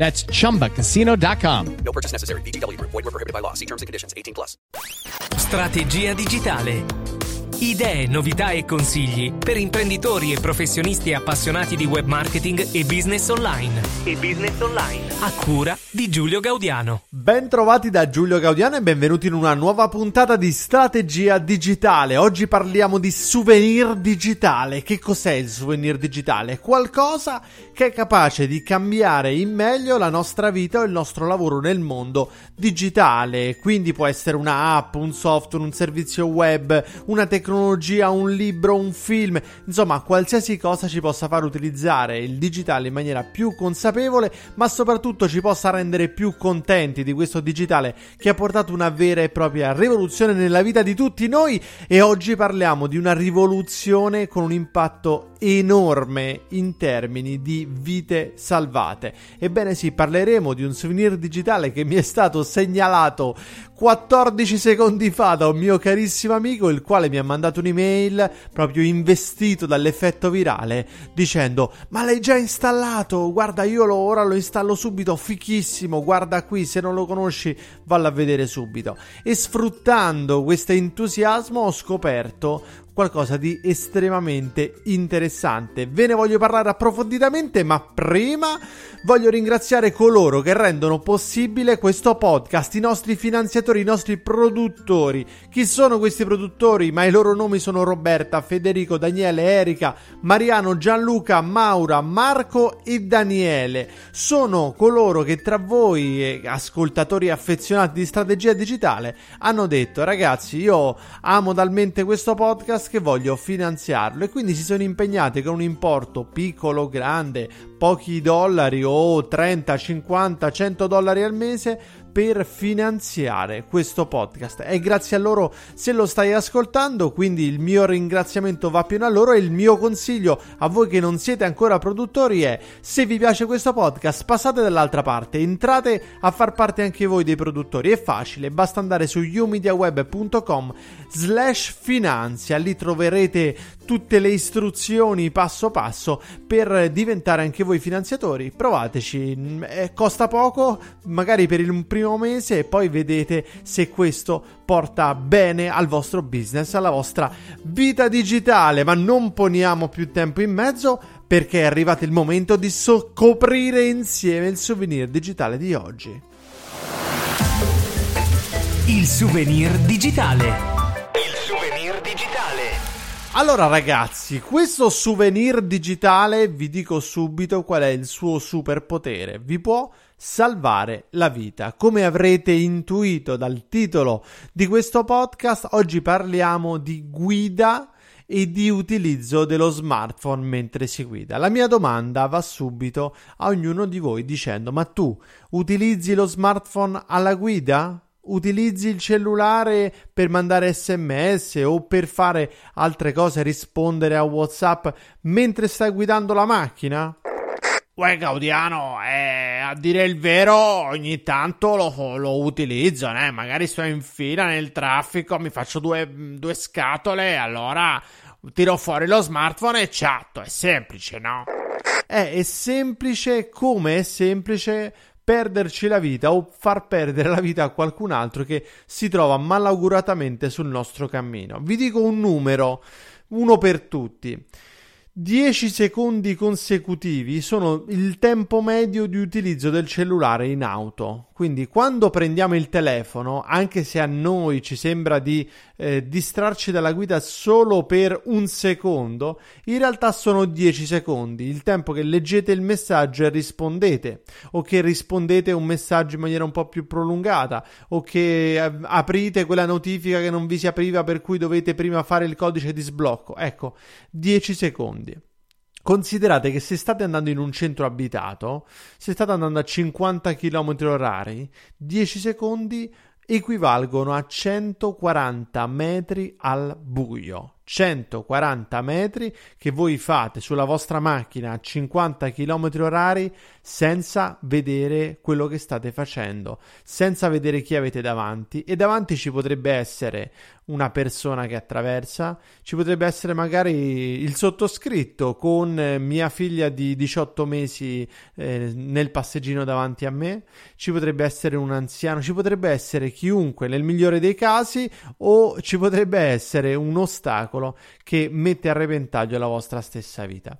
That's chumbacasino.com. No purchase necessary. VGW Group. Void were prohibited by law. See terms and conditions. 18 plus. Strategia digitale. Idee, novità e consigli per imprenditori e professionisti appassionati di web marketing e business online. E business online. A cura di Giulio Gaudiano. Ben trovati da Giulio Gaudiano e benvenuti in una nuova puntata di Strategia Digitale. Oggi parliamo di souvenir digitale. Che cos'è il souvenir digitale? Qualcosa che è capace di cambiare in meglio la nostra vita o il nostro lavoro nel mondo digitale. Quindi può essere una app, un software, un servizio web, una tecnologia, un libro, un film, insomma, qualsiasi cosa ci possa far utilizzare il digitale in maniera più consapevole, ma soprattutto ci possa rendere più contenti di questo digitale che ha portato una vera e propria rivoluzione nella vita di tutti noi e oggi parliamo di una rivoluzione con un impatto enorme in termini di vite salvate. Ebbene sì, parleremo di un souvenir digitale che mi è stato segnalato 14 secondi fa da un mio carissimo amico, il quale mi ha mandato un'email proprio investito dall'effetto virale dicendo "Ma l'hai già installato? Guarda, io lo, ora lo installo subito, fichissimo, guarda qui, se non lo conosci, vallo a vedere subito". E sfruttando questo entusiasmo ho scoperto qualcosa di estremamente interessante. Ve ne voglio parlare approfonditamente, ma prima voglio ringraziare coloro che rendono possibile questo podcast, i nostri finanziatori, i nostri produttori. Chi sono questi produttori? Ma i loro nomi sono Roberta, Federico, Daniele, Erika, Mariano, Gianluca, Maura, Marco e Daniele. Sono coloro che tra voi, ascoltatori affezionati di strategia digitale, hanno detto ragazzi io amo talmente questo podcast che voglio finanziarlo e quindi si sono impegnati con un importo piccolo, grande, pochi dollari o 30, 50, 100 dollari al mese per finanziare questo podcast. E grazie a loro se lo stai ascoltando, quindi il mio ringraziamento va pieno a loro e il mio consiglio a voi che non siete ancora produttori è se vi piace questo podcast passate dall'altra parte, entrate a far parte anche voi dei produttori. È facile, basta andare su umediaweb.com slash finanzia, lì troverete tutte le istruzioni passo passo per diventare anche voi finanziatori. Provateci, eh, costa poco, magari per il primo mese e poi vedete se questo porta bene al vostro business, alla vostra vita digitale, ma non poniamo più tempo in mezzo perché è arrivato il momento di scoprire insieme il souvenir digitale di oggi. Il souvenir digitale. Il souvenir digitale. Allora ragazzi, questo souvenir digitale vi dico subito qual è il suo superpotere. Vi può salvare la vita. Come avrete intuito dal titolo di questo podcast, oggi parliamo di guida e di utilizzo dello smartphone mentre si guida. La mia domanda va subito a ognuno di voi dicendo: "Ma tu utilizzi lo smartphone alla guida?" utilizzi il cellulare per mandare sms o per fare altre cose, rispondere a WhatsApp mentre stai guidando la macchina? Uè, Gaudiano, eh, a dire il vero, ogni tanto lo, lo utilizzo, eh? magari sto in fila nel traffico, mi faccio due, due scatole, allora tiro fuori lo smartphone e chatto. È semplice, no? Eh, è semplice come è semplice perderci la vita o far perdere la vita a qualcun altro che si trova malauguratamente sul nostro cammino. Vi dico un numero, uno per tutti. 10 secondi consecutivi sono il tempo medio di utilizzo del cellulare in auto. Quindi quando prendiamo il telefono, anche se a noi ci sembra di eh, distrarci dalla guida solo per un secondo, in realtà sono 10 secondi, il tempo che leggete il messaggio e rispondete, o che rispondete un messaggio in maniera un po' più prolungata, o che eh, aprite quella notifica che non vi si apriva per cui dovete prima fare il codice di sblocco. Ecco, 10 secondi. Considerate che se state andando in un centro abitato, se state andando a 50 km orari, 10 secondi equivalgono a 140 metri al buio. 140 metri che voi fate sulla vostra macchina a 50 km orari senza vedere quello che state facendo, senza vedere chi avete davanti e davanti ci potrebbe essere una persona che attraversa, ci potrebbe essere magari il sottoscritto con mia figlia di 18 mesi eh, nel passeggino davanti a me, ci potrebbe essere un anziano, ci potrebbe essere chiunque nel migliore dei casi o ci potrebbe essere un ostacolo che mette a repentaglio la vostra stessa vita.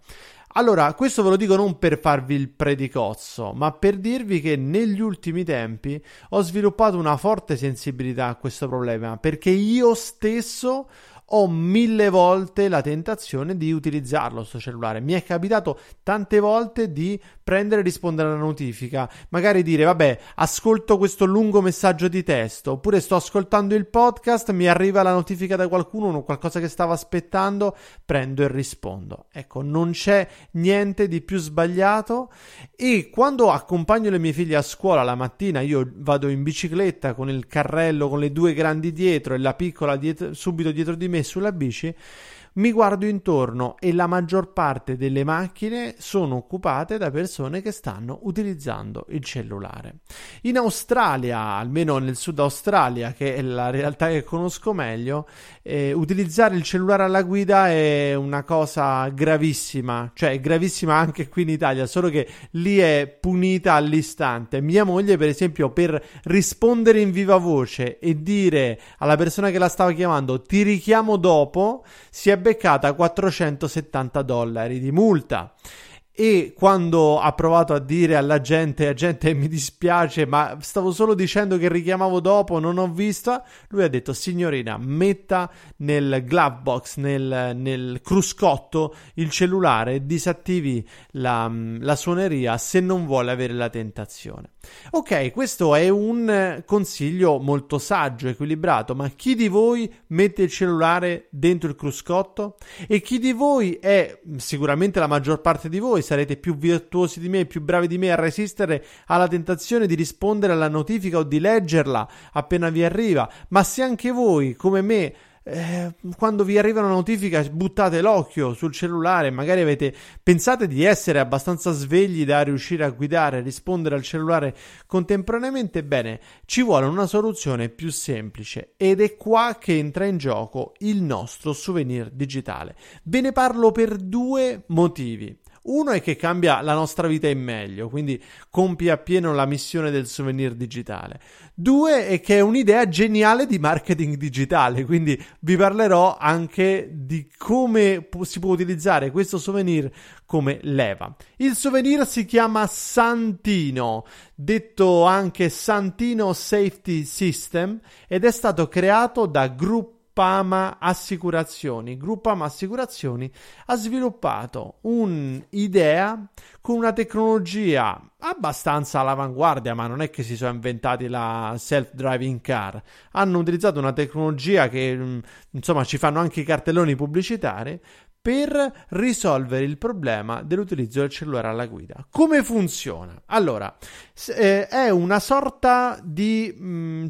Allora, questo ve lo dico non per farvi il predicozzo, ma per dirvi che negli ultimi tempi ho sviluppato una forte sensibilità a questo problema, perché io stesso ho mille volte la tentazione di utilizzarlo sto cellulare. Mi è capitato tante volte di prendere e rispondere alla notifica, magari dire vabbè, ascolto questo lungo messaggio di testo, oppure sto ascoltando il podcast, mi arriva la notifica da qualcuno, qualcosa che stavo aspettando, prendo e rispondo. Ecco, non c'è niente di più sbagliato e quando accompagno le mie figlie a scuola la mattina, io vado in bicicletta con il carrello con le due grandi dietro e la piccola dietro, subito dietro di me sulla bici, mi guardo intorno e la maggior parte delle macchine sono occupate da persone che stanno utilizzando il cellulare. In Australia, almeno nel sud Australia, che è la realtà che conosco meglio, eh, utilizzare il cellulare alla guida è una cosa gravissima, cioè gravissima anche qui in Italia, solo che lì è punita all'istante. Mia moglie, per esempio, per rispondere in viva voce e dire alla persona che la stava chiamando ti richiamo dopo, si è beccata 470 dollari di multa e quando ha provato a dire alla gente, gente mi dispiace, ma stavo solo dicendo che richiamavo dopo, non ho visto, lui ha detto signorina metta nel glove box, nel, nel cruscotto il cellulare disattivi la, la suoneria se non vuole avere la tentazione. Ok, questo è un consiglio molto saggio, equilibrato, ma chi di voi mette il cellulare dentro il cruscotto? E chi di voi è, sicuramente la maggior parte di voi, sarete più virtuosi di me, più bravi di me a resistere alla tentazione di rispondere alla notifica o di leggerla appena vi arriva, ma se anche voi, come me, eh, quando vi arriva una notifica buttate l'occhio sul cellulare, magari avete pensate di essere abbastanza svegli da riuscire a guidare e rispondere al cellulare contemporaneamente, bene, ci vuole una soluzione più semplice ed è qua che entra in gioco il nostro souvenir digitale. Ve ne parlo per due motivi. Uno è che cambia la nostra vita in meglio, quindi compie appieno la missione del souvenir digitale. Due è che è un'idea geniale di marketing digitale, quindi vi parlerò anche di come si può utilizzare questo souvenir come leva. Il souvenir si chiama Santino, detto anche Santino Safety System, ed è stato creato da Gruppo Gruppama Assicurazioni. Gruppama Assicurazioni ha sviluppato un'idea con una tecnologia abbastanza all'avanguardia, ma non è che si sono inventati la self-driving car. Hanno utilizzato una tecnologia che mm, insomma ci fanno anche i cartelloni pubblicitari per risolvere il problema dell'utilizzo del cellulare alla guida. Come funziona? Allora, eh, è una sorta di mm,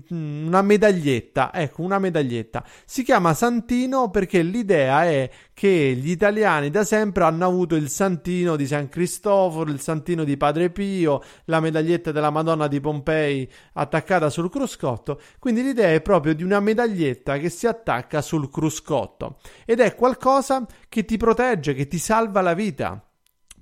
una medaglietta, ecco, una medaglietta. Si chiama Santino perché l'idea è che gli italiani da sempre hanno avuto il santino di San Cristoforo, il santino di Padre Pio, la medaglietta della Madonna di Pompei attaccata sul cruscotto. Quindi l'idea è proprio di una medaglietta che si attacca sul cruscotto ed è qualcosa che ti protegge, che ti salva la vita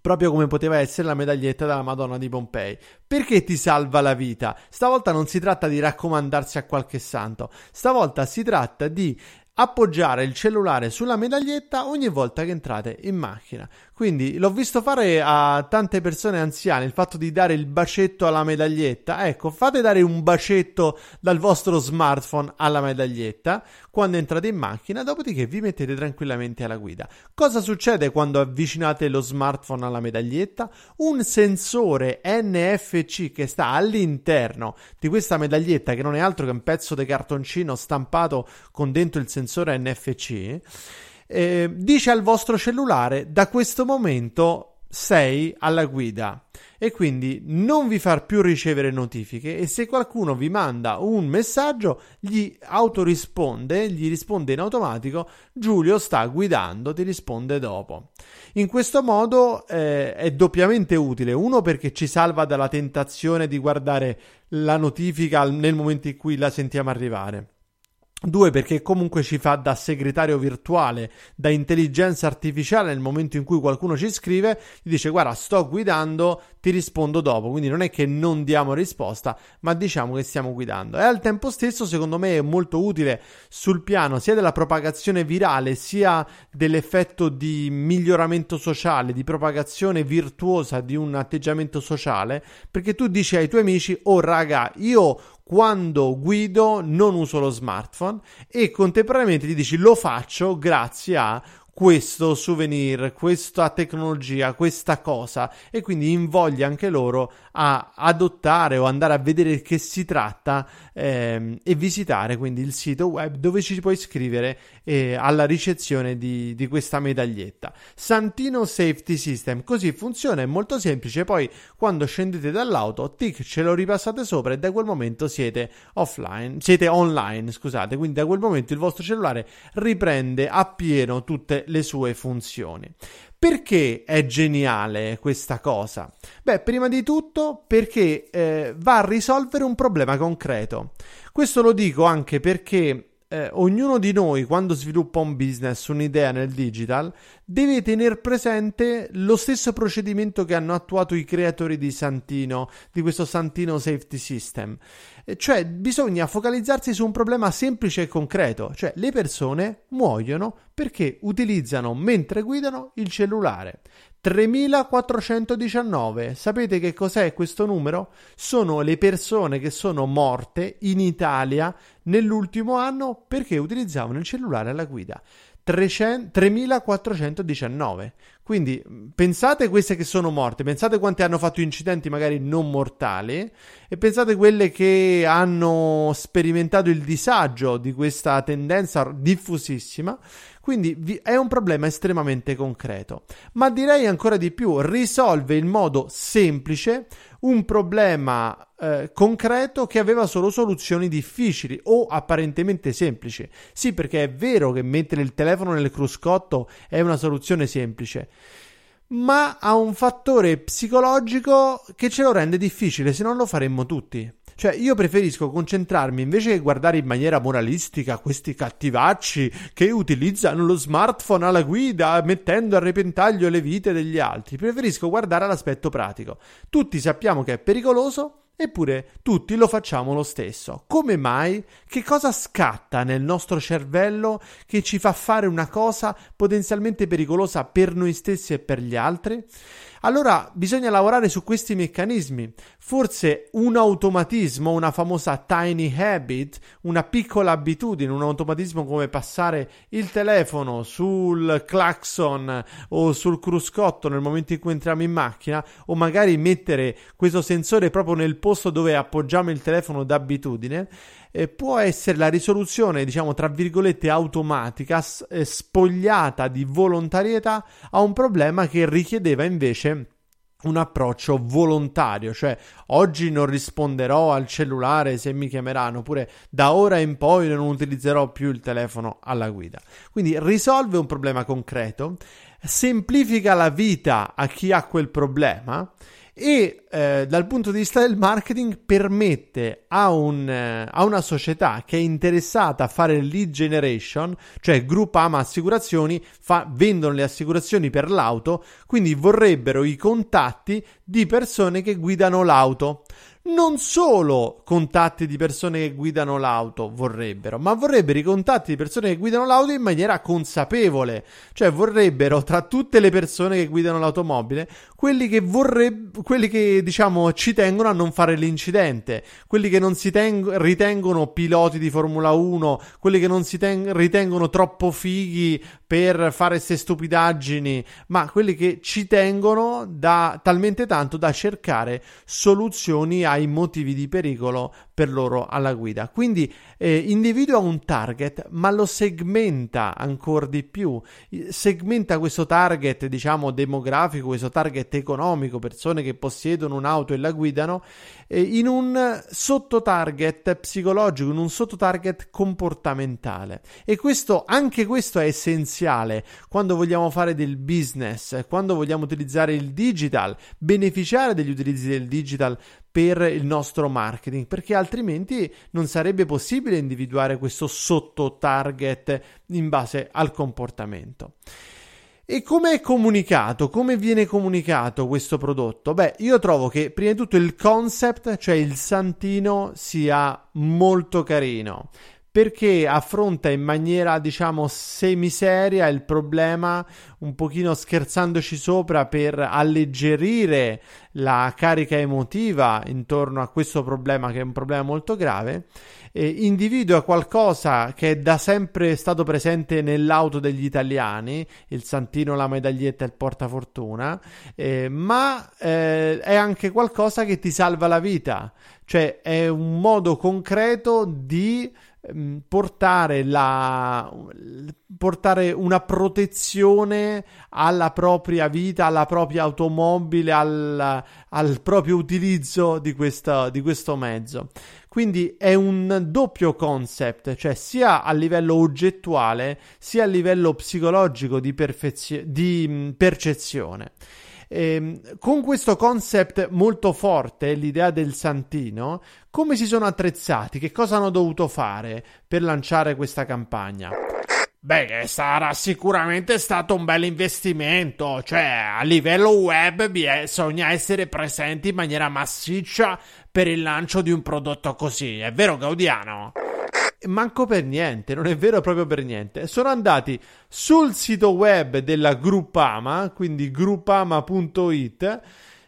proprio come poteva essere la medaglietta della Madonna di Pompei. Perché ti salva la vita? Stavolta non si tratta di raccomandarsi a qualche santo, stavolta si tratta di appoggiare il cellulare sulla medaglietta ogni volta che entrate in macchina. Quindi l'ho visto fare a tante persone anziane il fatto di dare il bacetto alla medaglietta. Ecco, fate dare un bacetto dal vostro smartphone alla medaglietta quando entrate in macchina, dopodiché vi mettete tranquillamente alla guida. Cosa succede quando avvicinate lo smartphone alla medaglietta? Un sensore NFC che sta all'interno di questa medaglietta, che non è altro che un pezzo di cartoncino stampato con dentro il sensore NFC eh, dice al vostro cellulare da questo momento sei alla guida e quindi non vi far più ricevere notifiche e se qualcuno vi manda un messaggio gli autorisponde, gli risponde in automatico Giulio sta guidando, ti risponde dopo. In questo modo eh, è doppiamente utile, uno perché ci salva dalla tentazione di guardare la notifica nel momento in cui la sentiamo arrivare Due, perché comunque ci fa da segretario virtuale, da intelligenza artificiale nel momento in cui qualcuno ci scrive, gli dice guarda sto guidando, ti rispondo dopo, quindi non è che non diamo risposta, ma diciamo che stiamo guidando. E al tempo stesso secondo me è molto utile sul piano sia della propagazione virale, sia dell'effetto di miglioramento sociale, di propagazione virtuosa di un atteggiamento sociale, perché tu dici ai tuoi amici oh raga, io quando guido non uso lo smartphone e contemporaneamente ti dici lo faccio grazie a questo souvenir, questa tecnologia, questa cosa e quindi invoglia anche loro a adottare o andare a vedere che si tratta ehm, e visitare quindi il sito web dove ci puoi iscrivere eh, alla ricezione di, di, questa medaglietta. Santino Safety System, così funziona, è molto semplice, poi quando scendete dall'auto, tic, ce lo ripassate sopra e da quel momento siete offline, siete online, scusate, quindi da quel momento il vostro cellulare riprende appieno tutte le sue funzioni. Perché è geniale questa cosa? Beh, prima di tutto perché eh, va a risolvere un problema concreto. Questo lo dico anche perché eh, ognuno di noi, quando sviluppa un business, un'idea nel digital, deve tenere presente lo stesso procedimento che hanno attuato i creatori di Santino, di questo Santino Safety System. Eh, cioè, bisogna focalizzarsi su un problema semplice e concreto, cioè le persone muoiono perché utilizzano mentre guidano il cellulare. 3419. Sapete che cos'è questo numero? Sono le persone che sono morte in Italia nell'ultimo anno perché utilizzavano il cellulare alla guida. 300, 3419. Quindi pensate queste che sono morte, pensate quante hanno fatto incidenti magari non mortali e pensate quelle che hanno sperimentato il disagio di questa tendenza diffusissima. Quindi vi- è un problema estremamente concreto. Ma direi ancora di più, risolve in modo semplice un problema eh, concreto che aveva solo soluzioni difficili o apparentemente semplici. Sì, perché è vero che mettere il telefono nel cruscotto è una soluzione semplice ma ha un fattore psicologico che ce lo rende difficile, se non lo faremmo tutti. Cioè, io preferisco concentrarmi invece che guardare in maniera moralistica questi cattivacci che utilizzano lo smartphone alla guida mettendo a repentaglio le vite degli altri. Preferisco guardare l'aspetto pratico. Tutti sappiamo che è pericoloso, Eppure tutti lo facciamo lo stesso. Come mai? Che cosa scatta nel nostro cervello che ci fa fare una cosa potenzialmente pericolosa per noi stessi e per gli altri? Allora bisogna lavorare su questi meccanismi. Forse un automatismo, una famosa tiny habit, una piccola abitudine, un automatismo come passare il telefono sul clacson o sul cruscotto nel momento in cui entriamo in macchina o magari mettere questo sensore proprio nel posto dove appoggiamo il telefono d'abitudine eh, può essere la risoluzione, diciamo, tra virgolette, automatica, s- spogliata di volontarietà a un problema che richiedeva invece un approccio volontario, cioè oggi non risponderò al cellulare se mi chiameranno, oppure da ora in poi non utilizzerò più il telefono alla guida. Quindi risolve un problema concreto, semplifica la vita a chi ha quel problema e eh, dal punto di vista del marketing permette a, un, eh, a, una società che è interessata a fare lead generation, cioè Groupama Assicurazioni fa, vendono le assicurazioni per l'auto, quindi vorrebbero i contatti di persone che guidano l'auto non solo contatti di persone che guidano l'auto vorrebbero, ma vorrebbero i contatti di persone che guidano l'auto in maniera consapevole. Cioè vorrebbero tra tutte le persone che guidano l'automobile, quelli che vorrebbero, quelli che diciamo ci tengono a non fare l'incidente, quelli che non si teng- ritengono piloti di Formula 1, quelli che non si ten- ritengono troppo fighi per fare queste stupidaggini, ma quelli che ci tengono da talmente tanto da cercare soluzioni ai motivi di pericolo per loro alla guida. Quindi eh, individua un target, ma lo segmenta ancora di più. Segmenta questo target, diciamo, demografico, questo target economico, persone che possiedono un'auto e la guidano, eh, in un sottotarget psicologico, in un sottotarget comportamentale. E questo, anche questo è essenziale quando vogliamo fare del business, quando vogliamo utilizzare il digital, beneficiare degli utilizzi del digital per il nostro marketing, perché altrimenti non sarebbe possibile individuare questo sotto target in base al comportamento. E come è comunicato? Come viene comunicato questo prodotto? Beh, io trovo che prima di tutto il concept, cioè il santino, sia molto carino perché affronta in maniera diciamo semiseria il problema un pochino scherzandoci sopra per alleggerire la carica emotiva intorno a questo problema che è un problema molto grave eh, individua qualcosa che è da sempre stato presente nell'auto degli italiani il santino, la medaglietta e il portafortuna eh, ma eh, è anche qualcosa che ti salva la vita. Cioè è un modo concreto di portare, la, portare una protezione alla propria vita, alla propria automobile, al, al proprio utilizzo di, questa, di questo mezzo. Quindi è un doppio concept, cioè sia a livello oggettuale sia a livello psicologico di, perfezio- di percezione. E, ehm, con questo concept molto forte, l'idea del santino, come si sono attrezzati? Che cosa hanno dovuto fare per lanciare questa campagna? Beh, sarà sicuramente stato un bel investimento, cioè a livello web bisogna essere presenti in maniera massiccia per il lancio di un prodotto così, è vero Gaudiano? Manco per niente, non è vero proprio per niente. Sono andati sul sito web della Gruppama, quindi gruppama.it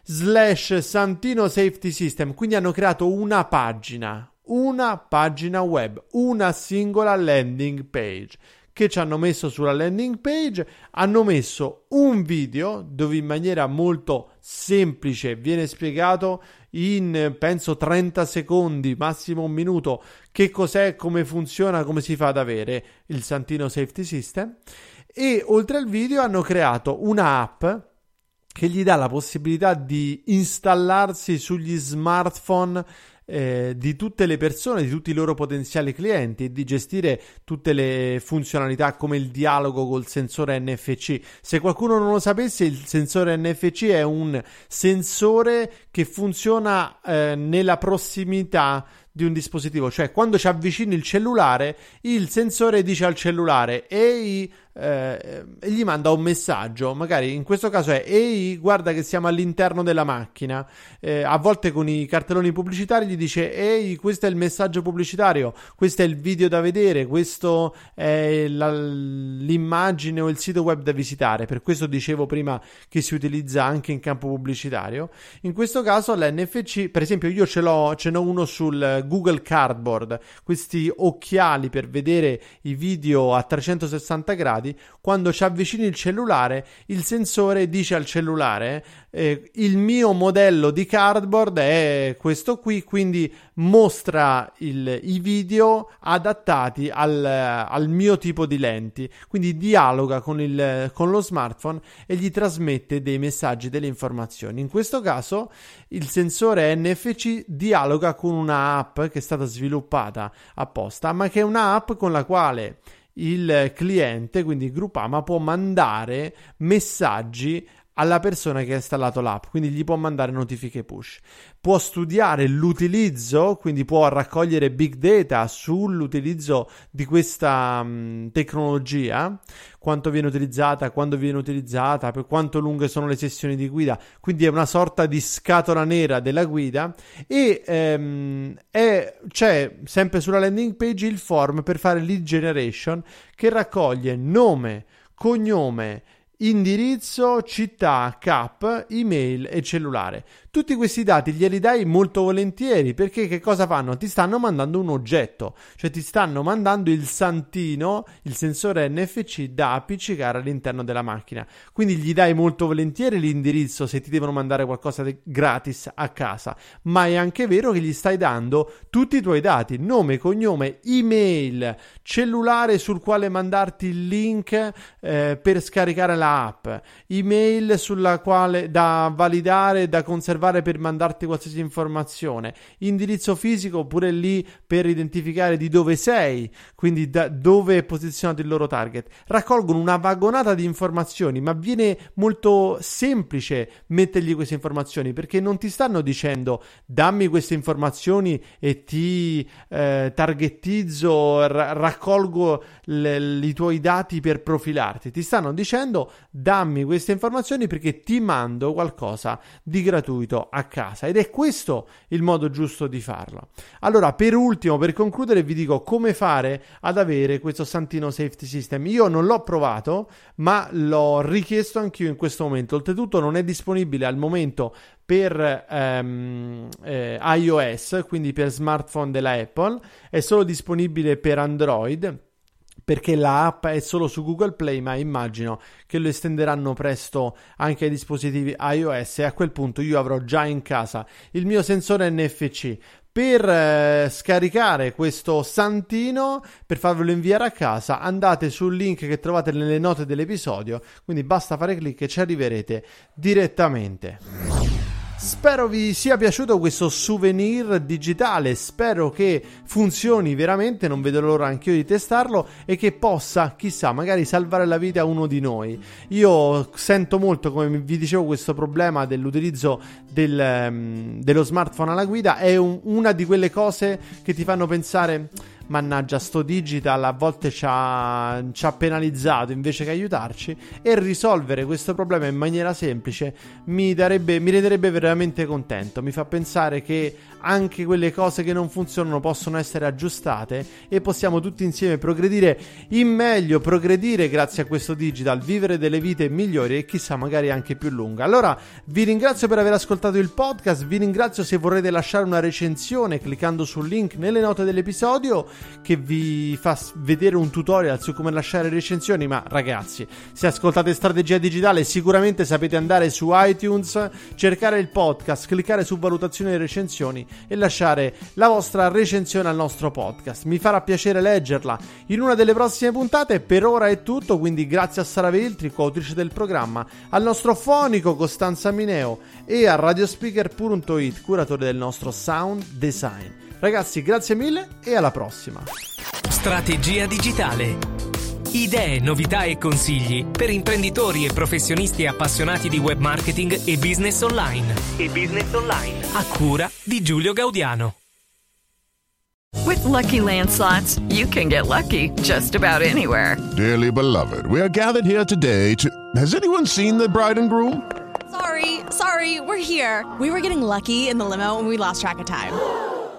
slash Santino Safety System, quindi hanno creato una pagina, una pagina web, una singola landing page che ci hanno messo sulla landing page, hanno messo un video dove in maniera molto semplice viene spiegato in penso 30 secondi, massimo un minuto, che cos'è, come funziona, come si fa ad avere il Santino Safety System. E oltre al video hanno creato un'app che gli dà la possibilità di installarsi sugli smartphone eh, di tutte le persone, di tutti i loro potenziali clienti e di gestire tutte le funzionalità come il dialogo col sensore NFC. Se qualcuno non lo sapesse, il sensore NFC è un sensore che funziona eh, nella prossimità di un dispositivo, cioè quando ci avvicini il cellulare, il sensore dice al cellulare ehi eh, gli manda un messaggio, magari in questo caso è ehi guarda che siamo all'interno della macchina, eh, a volte con i cartelloni pubblicitari gli dice ehi questo è il messaggio pubblicitario, questo è il video da vedere, questo è la, l'immagine o il sito web da visitare, per questo dicevo prima che si utilizza anche in campo pubblicitario, in questo caso l'NFC per esempio io ce l'ho, ce n'ho uno sul Google Cardboard, questi occhiali per vedere i video a 360 gradi, quando ci avvicini il cellulare, il sensore dice al cellulare eh, il mio modello di cardboard è questo qui, quindi mostra il, i video adattati al, al, mio tipo di lenti, quindi dialoga con, il, con lo smartphone e gli trasmette dei messaggi, delle informazioni. In questo caso il sensore NFC dialoga con una app che è stata sviluppata apposta, ma che è un'app con la quale il cliente, quindi Groupama, può mandare messaggi alla persona che ha installato l'app, quindi gli può mandare notifiche push. Può studiare l'utilizzo, quindi può raccogliere big data sull'utilizzo di questa mh, tecnologia, quanto viene utilizzata, quando viene utilizzata, per quanto lunghe sono le sessioni di guida. Quindi è una sorta di scatola nera della guida e ehm, è, c'è sempre sulla landing page il form per fare lead generation che raccoglie nome, cognome, indirizzo, città, cap, email e cellulare. Tutti questi dati glieli dai molto volentieri perché che cosa fanno? Ti stanno mandando un oggetto, cioè ti stanno mandando il santino, il sensore NFC da appiccicare all'interno della macchina. Quindi gli dai molto volentieri l'indirizzo se ti devono mandare qualcosa di gratis a casa, ma è anche vero che gli stai dando tutti i tuoi dati, nome, cognome, email, cellulare sul quale mandarti il link eh, per scaricare la app, email sulla quale da validare, da conservare osservare per mandarti qualsiasi informazione, indirizzo fisico oppure lì per identificare di dove sei, quindi da dove è posizionato il loro target. Raccolgono una vagonata di informazioni, ma viene molto semplice mettergli queste informazioni perché non ti stanno dicendo dammi queste informazioni e ti eh, targettizzo, r- raccolgo le, i tuoi dati per profilarti. Ti stanno dicendo dammi queste informazioni perché ti mando qualcosa di gratuito subito a casa ed è questo il modo giusto di farlo. Allora, per ultimo, per concludere, vi dico come fare ad avere questo Santino Safety System. Io non l'ho provato, ma l'ho richiesto anch'io in questo momento. Oltretutto non è disponibile al momento per ehm, eh, iOS, quindi per smartphone della Apple, è solo disponibile per Android perché la app è solo su Google Play, ma immagino che lo estenderanno presto anche ai dispositivi iOS e a quel punto io avrò già in casa il mio sensore NFC. Per eh, scaricare questo santino, per farvelo inviare a casa, andate sul link che trovate nelle note dell'episodio, quindi basta fare clic e ci arriverete direttamente. Spero vi sia piaciuto questo souvenir digitale, spero che funzioni veramente, non vedo l'ora anch'io di testarlo e che possa, chissà, magari salvare la vita a uno di noi. Io sento molto, come vi dicevo, questo problema dell'utilizzo del, um, dello smartphone alla guida, è un, una di quelle cose che ti fanno pensare mannaggia sto digital a volte ci ha, ci ha, penalizzato invece che aiutarci e risolvere questo problema in maniera semplice mi, darebbe, mi renderebbe veramente contento mi fa pensare che anche quelle cose che non funzionano possono essere aggiustate e possiamo tutti insieme progredire in meglio, progredire grazie a questo digital, vivere delle vite migliori e chissà magari anche più lunghe. Allora vi ringrazio per aver ascoltato il podcast, vi ringrazio se vorrete lasciare una recensione cliccando sul link nelle note dell'episodio che vi fa vedere un tutorial su come lasciare recensioni, ma ragazzi, se ascoltate strategia digitale sicuramente sapete andare su iTunes, cercare il podcast, cliccare su valutazione e recensioni e lasciare la vostra recensione al nostro podcast. Mi farà piacere leggerla in una delle prossime puntate. Per ora è tutto, quindi grazie a Sara Veltri, coautrice del programma, al nostro fonico Costanza Mineo e a radiospeaker.it, curatore del nostro sound design. Ragazzi, grazie mille e alla prossima. Strategia digitale Idee, novità e consigli per imprenditori e professionisti appassionati di web marketing e business online. E business online. A cura di Giulio Gaudiano. With lucky landslots, you can get lucky just about anywhere. Dearly beloved, we are gathered here today to. Has anyone seen the bride and groom? Sorry, sorry, we're here. We were getting lucky in the limo and we lost track of time.